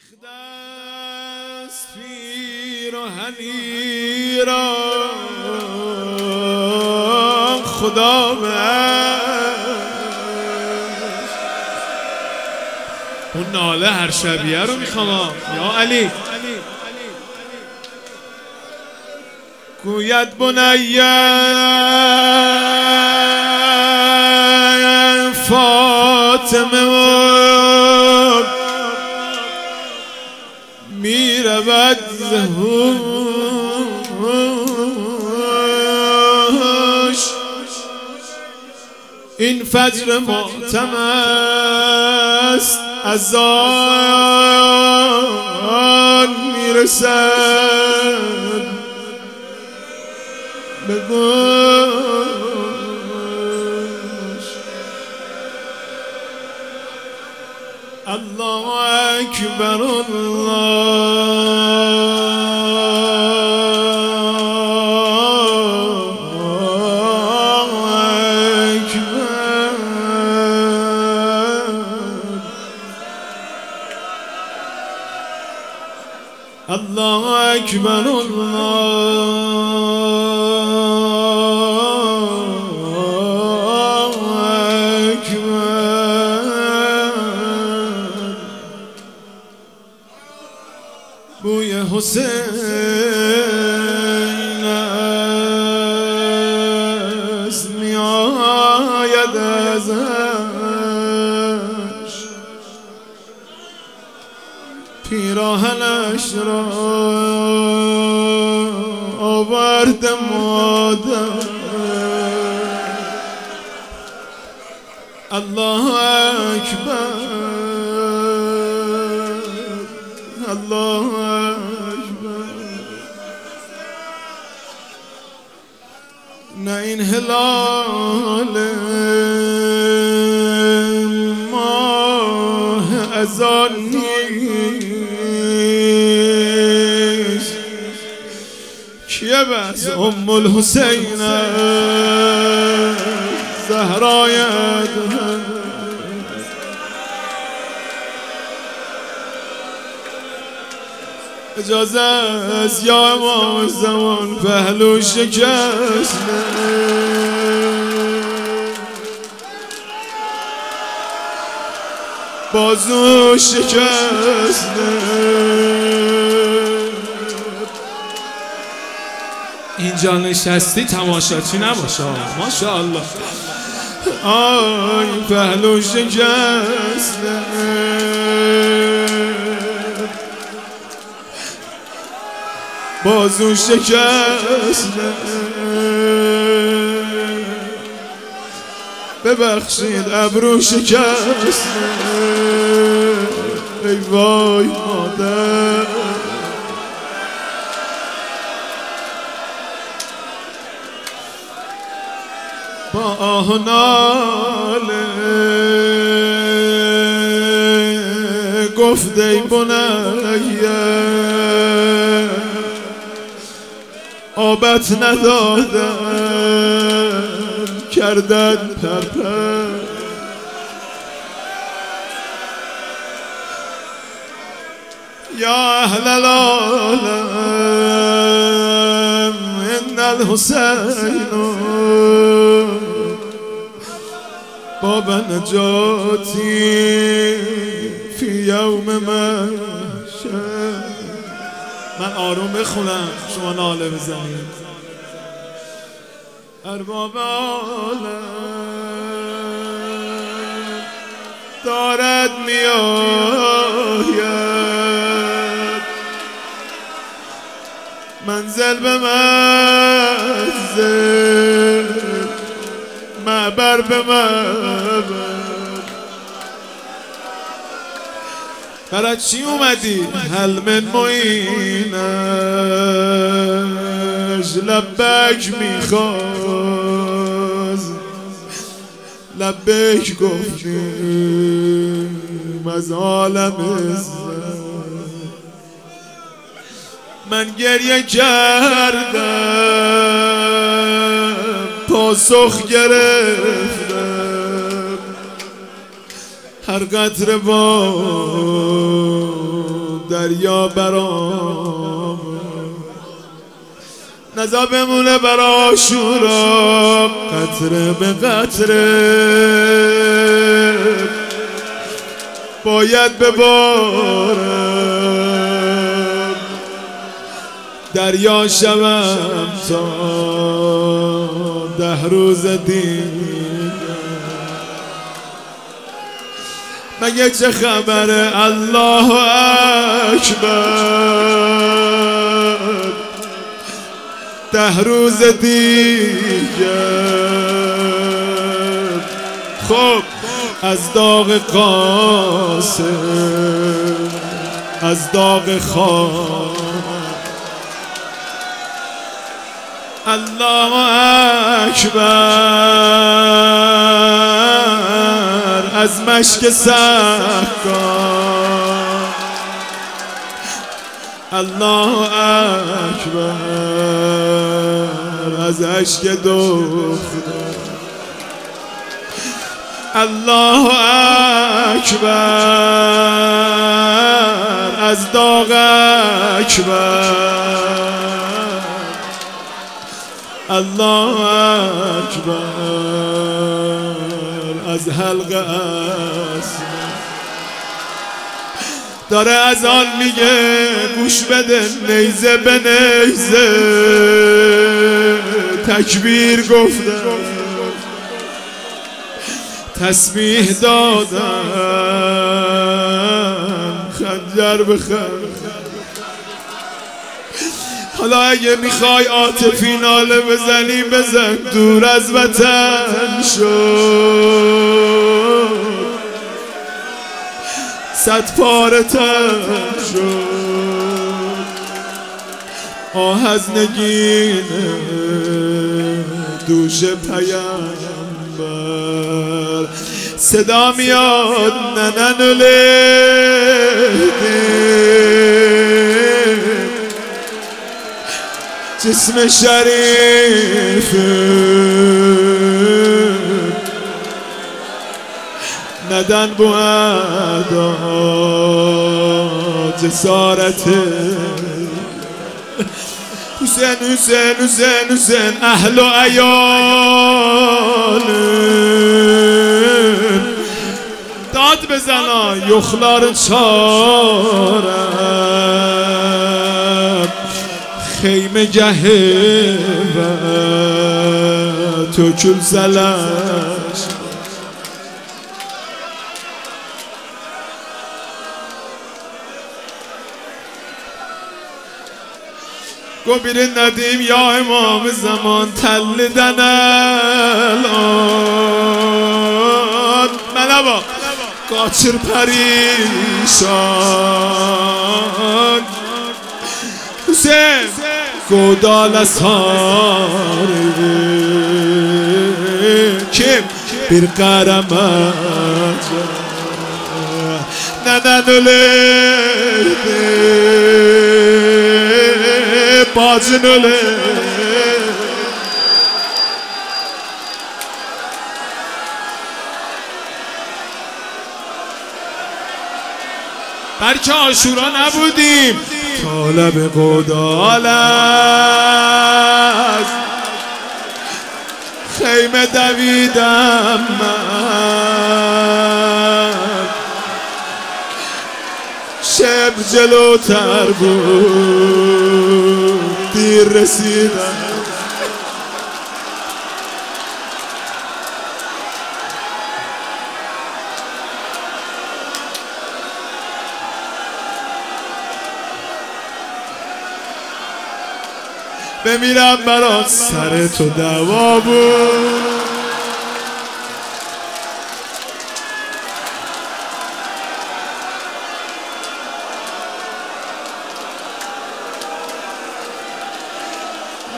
آمیخته است پیر و را. خدا اون ناله هر شبیه رو می‌خوام یا علی. گوید بنیه زهوش این فجر ماتم است از آن می‌رسد. بگوش الله اکبر الله أكبر الله أكبر بوی حسین. اکبر الله اکبر. نه این هلال ماه از آن کیه بس؟ ام الحسین. زهرای اجازه از یا امام زمان پهلو شکست؟ بازو شکست. اینجا نشستی تماشاچی نباشه؟ ماشاءالله. آی پهلو شکست. بازو شکست. ببخشید ابرو شکست. ای وای مادر. با آه ناله گفت ای بنیه آبت ندادم. کردن پرپر. یا اهل العالم ان الحسین باب نجاتی فی یوم محشر من آروم بخونم. شما ناله بزنید. ارباب عالم دارد میآید. منزل به منزل. معبر به معبر. برای چی اومدی؟ هل من معینش لبک میخواز لبک گفتیم از عالم من گریه کردم پاسخ گرفتم. هر قطر با دریا برام. نزا بمونه برا شورا قطره به قطره. باید ببارم. دریا شوم تا ده روز دید مگه چه خبره الله اکبر. ده روز دیگر خب از داغ قاسم از داغ خان الله اکبر. از مشک سکان الله اکبر از عشق دختر. الله اکبر از داغ اکبر. الله اکبر. از حلق اسم داره از آن میگه گوش بده نیزه به نیزه. تکبیر گفتم تسبیح دادم خنجر به حالا اگه می‌خوای عاطفی ناله بزنی بزن دور از وطن شد صد پاره تن شد آه از نگین دوش پیمبر صدا میاد ننن جسم شریف. ندن بو ادا جسارت. حسین حسین حسین حسین اهل و ایال داد بزنا یخلار چارم خیمه گهه و تو کل زلش گو بیرین ندیم یا امام زمان تلدن الان منبا قاچر پریشان. حسین گودال اصحار کم برقرم آجا نه نه نه نه. برکه آشورا نبودیم. طالب قدال است خیمه دویدم من. شب جلوتر بود. دیر رسیدم. بمیرم برات سر تو دوا بود.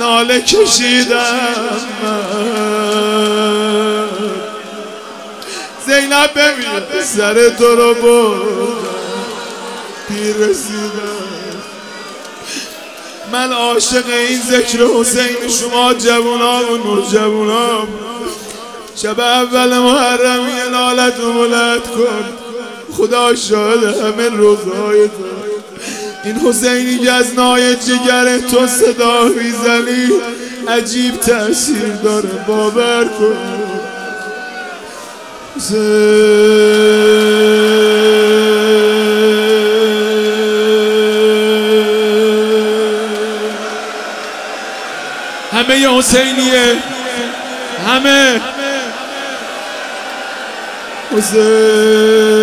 ناله کشیدم زینب ببین سر تو رو بردم. دیر رسیدم من عاشق این ذکر حسین شما جوونا و نور جوونا. شب اول محرم یه نالت و کن. خدا شاهد همه روزهای تو. این حسینی که از نای جگر تو صدا می‌زنی عجیب تأثیر داره باور کن. همه حسینیه. همه. حسین.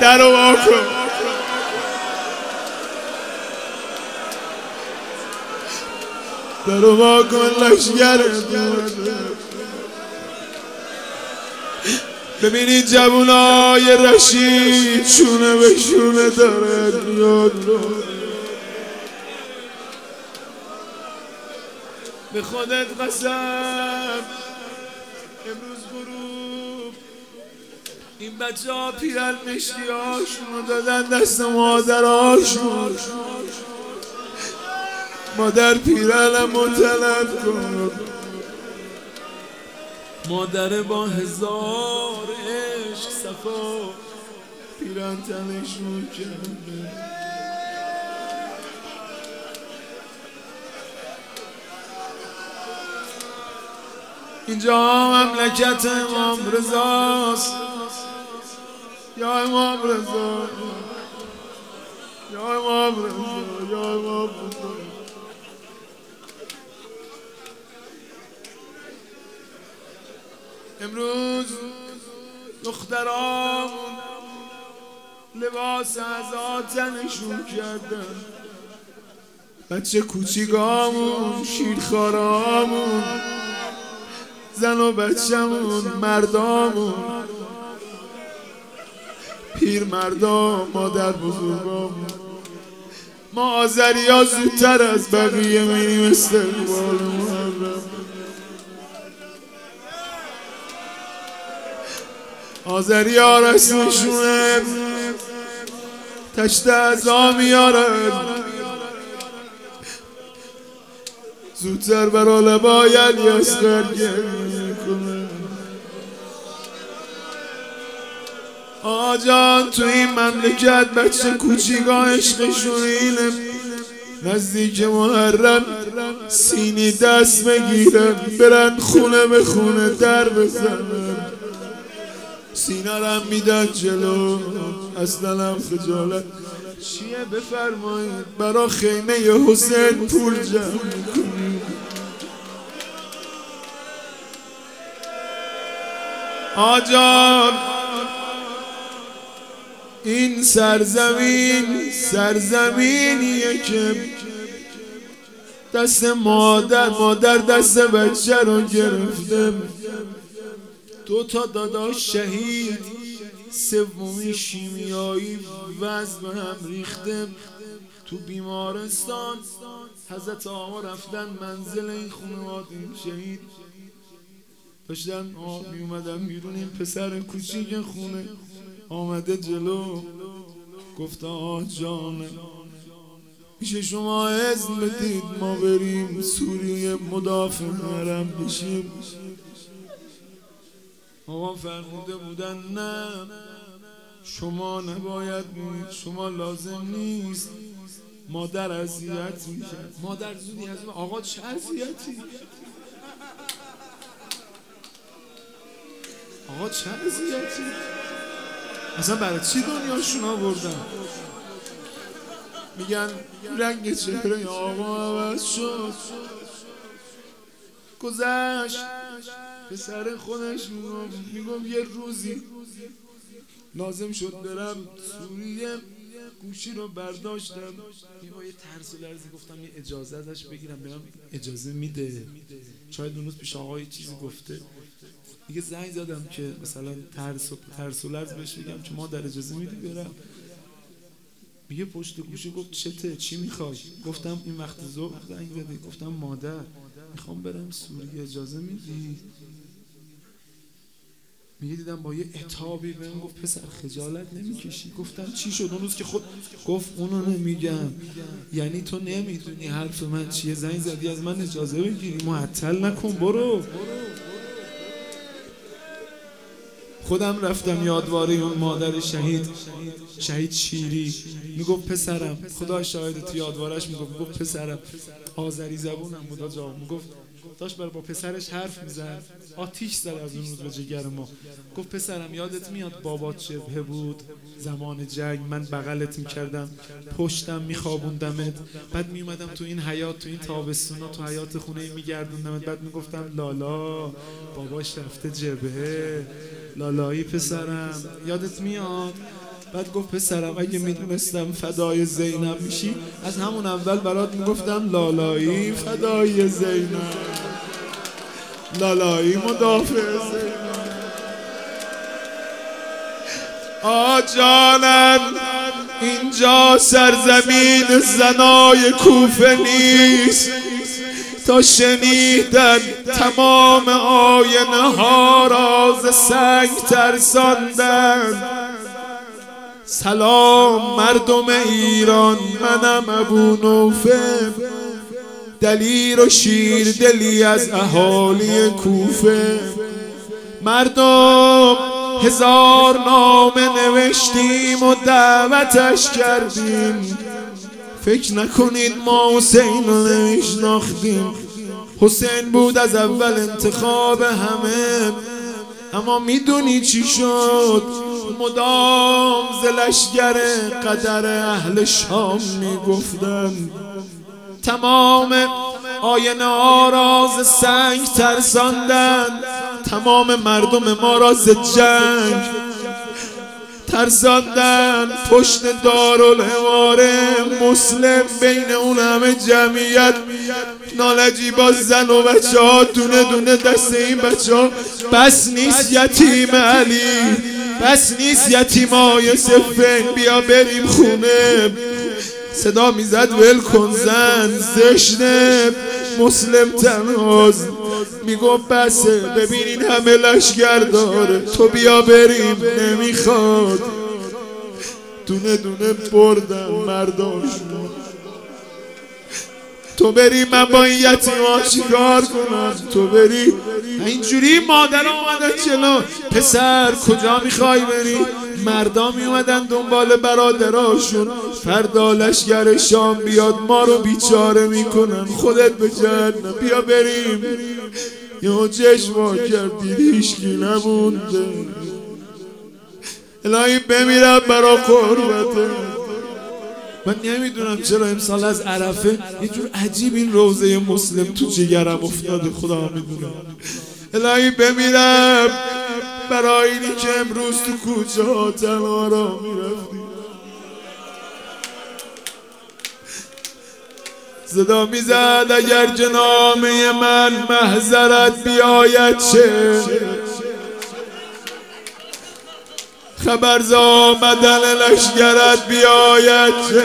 در رو کن در رو کن لشگر ببینید جوانای رشید چونه به شونه داره میاد به خودت قسم امروز غروب. این بچه ها پیرن مشتی هاشون دادن دست مادرهاشون مادر پیرنم مطلب کن. مادر با هزار عشق صفا. پیرن تنشون کرده اینجا مملکت امام رضاست. یا امام رضا. یا امام رضا. یا امام رضا. امروز دخترامون لباس از آتنشون کردن بچه کوچیگامون شیرخارامون زن و بچهمون مردامون. پیر مردام مادر بزرگامون. ما آذری ها زودتر از بقیه میریم استقبال آذری ها رسمشونه تشت ازا میارن زودتر برا لبای علی گریه کنه آجان تو این مملکت بچه کوچیگا عشقشون اینه. نزدیک محرم سینی دست بگیرن برن خونه به خونه در بزنن سینه میدن جلو اصلا هم خجالت. چیه بفرمایید برا خیمه حسین پول جمع. آجان این سرزمین سرزمینیه که دست مادر مادر دست بچه رو گرفته. دو تا داداش شهید سومی شیمیایی وز به هم ریخته. تو بیمارستان حضرت آقا رفتن منزل این خانواده شهید. داشتن می اومدن بیرون این پسر کوچیک خونه آمده جلو. گفت آه جانه میشه شما اذن بدید؟ ما بریم سوریه مدافع حرم بشیم. آقا فرموده بودن نه. شما نباید شما لازم نیست. مادر اذیت میشه. مادر زودی از آقا چه اذیتی؟ آقا چه اذیتی؟ اصلا برای چی دنیاشون آوردن؟ میگن رنگ چهره آقا عوض شد. گذشت. سر خودش میگم یه روزی لازم شد برم سوریه گوشی رو برداشتم. یه ترس و لرزی گفتم یه اجازه ازش بگیرم برم اجازه میده. شاید اون روز پیش آقای چیزی گفته. دیگه زنگ زدم که مثلا ترس و ترس و لرز بهش بگم که ما در اجازه میدی برم. میگه پشت گوشی گفت چته چی می‌خوای؟ گفتم این وقت ظهر زنگ بده گفتم مادر می‌خوام برم سوریه اجازه میدی؟ میگه دیدم با یه اتابی بهم گفت پسر خجالت نمی‌کشی؟ گفتم چی شد؟ اون روز که خود گفت اونو نمیگم. یعنی تو نمی‌دونی حرف من چیه؟ زنگ زدی از من اجازه بگیری؟ معطل نکن برو. خودم رفتم یادواره اون مادر شهید. شهید شیری. می‌گفت پسرم. خدا شاهد تو یادوارش می‌گفت گفت پسرم. آذری زبونم بود آجا. می‌گفت داشت بر با پسرش حرف می‌زد. آتیش زد از اون روز به جگر ما. گفت پسرم یادت میاد بابات شبه بود؟ زمان جنگ من بغلت می‌کردم. پشتم میخوابوندمت. بعد میومدم تو این حیات تو این تابستونا تو حیات خونه میگردوندمت. بعد می‌گفتم لالا باباش رفته جبهه. لالایی پسرم. یادت میاد؟ بعد گفت پسرم اگه می‌دونستم فدای زینب میشی از همون اول برات می‌گفتم لالایی فدای زینب. لالایی مدافع زینب. آجانم اینجا سرزمین زنای کوفه نیست. تا شنیدن تمام آینه ها راز سنگ ترساندن سلام مردم ایران منم ابو نوفه دلیر و شیر دلی از اهالی کوفه. مردم هزار نامه نوشتیم و دعوتش کردیم. فکر نکنید ما حسین رو نمیشناختیم. حسین بود از اول انتخاب همه. اما می‌دونی چی شد؟ مدام زلشگر قدر اهل شام می‌گفتن. تمام آینه آراز سنگ ترساندن. تمام مردم ما را جنگ. ترساندن پشت دارالحواره مسلم بین اون همه جمعیت. نالجی با زن و بچه ها دونه دونه دست این بچه ها. بس نیست یتیم علی بس نیست یتیم های سفین بیا بریم خونه. صدا می‌زد ول کن زن زشنه مسلم تنهاز میگو بسه ببینین همه لشگر داره. تو بیا بریم نمی‌خواد. دونه دونه بردن مرداشون تو بری من با این ها چیکار کنم؟ تو بری. اینجوری مادر اومدن جلو. پسر کجا می‌خوای بری؟ مردا میومدن دنبال برادراشون. فردا لشگر شام بیاد ما رو بیچاره می‌کنن. خودت به جهنم. بیا بریم. یه چشم کردی. هیچکی نمونده. الهی بمیرم برا قربته من نمی‌دونم چرا امسال از عرفه یه جور عجیب این روزه مسلم تو جگرم افتاده خدا می‌دونه. الهی بمیرم برای اینی که امروز تو کوچه ها را می‌رفتی. صدا می‌زد اگر جنامه من محضرت بیاید چه؟ خبر آمدن لشگرت بیاید چه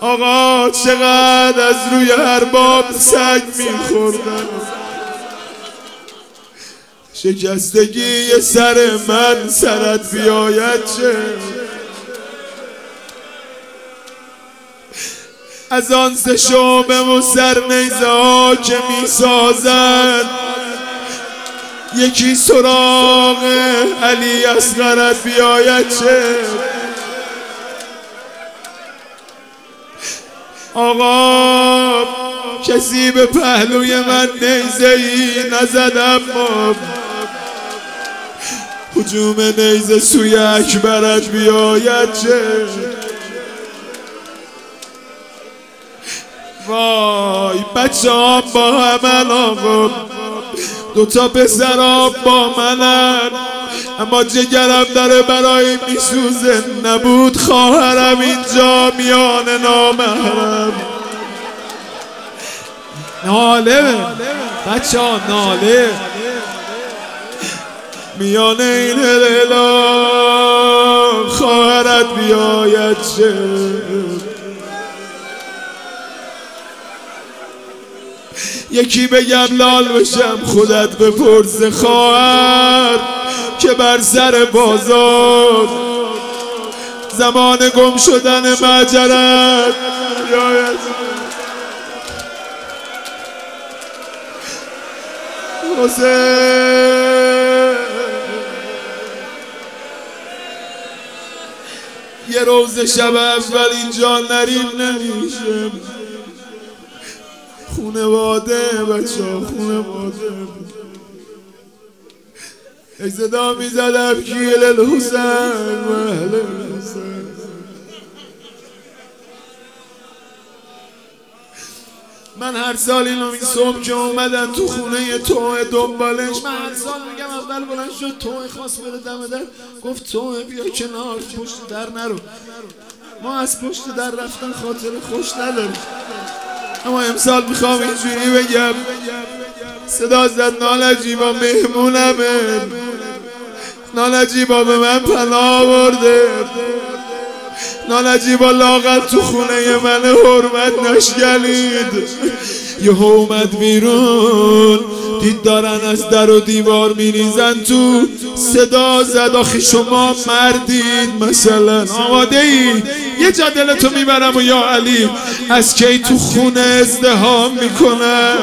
آقا چقدر از روی هر باب سگ میخوردن. شکستگی سر من سرت بیاید چه از آن سه شعبه و سر نیزه ها که می‌سازد یکی سراغ علی اصغرت بیاید چه؟ آقا کسی به پهلوی من نیزه ای نزد اما حجوم نیزه سوی اکبرت بیاید چه؟ وای بچه ها با همه آقا دوتا پسرا با منن. اما جگرم داره برای میسوزه نبود خواهرم اینجا میان نامهرم ناله. بچه ها ناله. میان این هلالا خواهرت بیاید چه؟ یکی بگم لال بشم خودت بپرس خواهر که بر سر بازار. زمان گم شدن مجرد یه روز شب اول اینجا نریم نمیشه خونواده بچه ها خونواده. ای صدا می‌زدم کیل الحسین و اهل الحسین من هر سال اینو این صبح که اومدن تو خونه توه دنبالش من هر سال میگم اول بلند شد توه خواست بره دم در گفت توه بیا کنار پشت در نرو. ما از پشت در رفتن خاطر خوش نداریم. اما امسال می‌خوام اینجوری بگم. صدا زد نالجیبا مهمونمه نالجیبا به من پناه برده نالجیبا لاغل تو خونه من حرمت نشگلید یه اومد بیرون. دید دارن از در و دیوار میریزن تو. صدا زد آخی شما مردید. مثلا آماده ای؟ یه جا دلتو می‌برم و یا علی از کی تو خونه ازدهام می‌کنن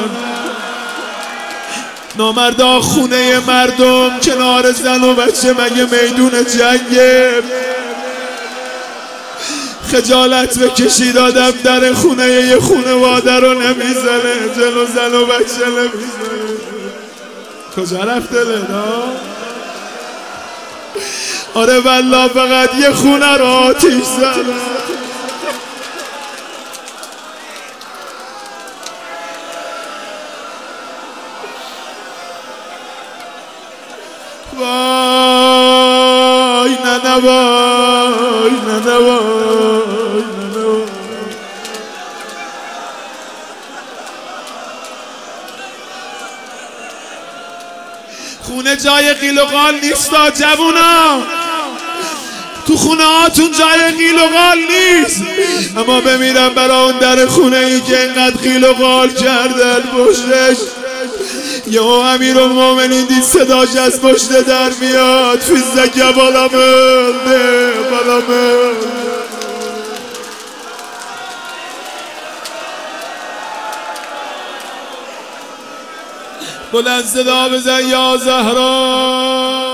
نامردا خونه مردم کنار زن و بچه مگه میدون جنگه؟ خجالت بکشید آدم در خونه یه خونواده رو نمی‌زنه جلو زن و بچه نمی‌زنه. کجا رفته لنا آره والله فقط یه خونه رو آتیش زنه وای نه وای نه وای. خونه جای قیل و قال نیستا جوونا. تو خونه هاتون جای قیل و قال نیست. اما بمیرم برای اون در خونه ای که اینقدر قیل و قال کردن پشتش. یه امیر المومنین دید صداش از پشت در میاد. فیزک بالا مرده بالا مرده بلند صدا بزن یا زهرا.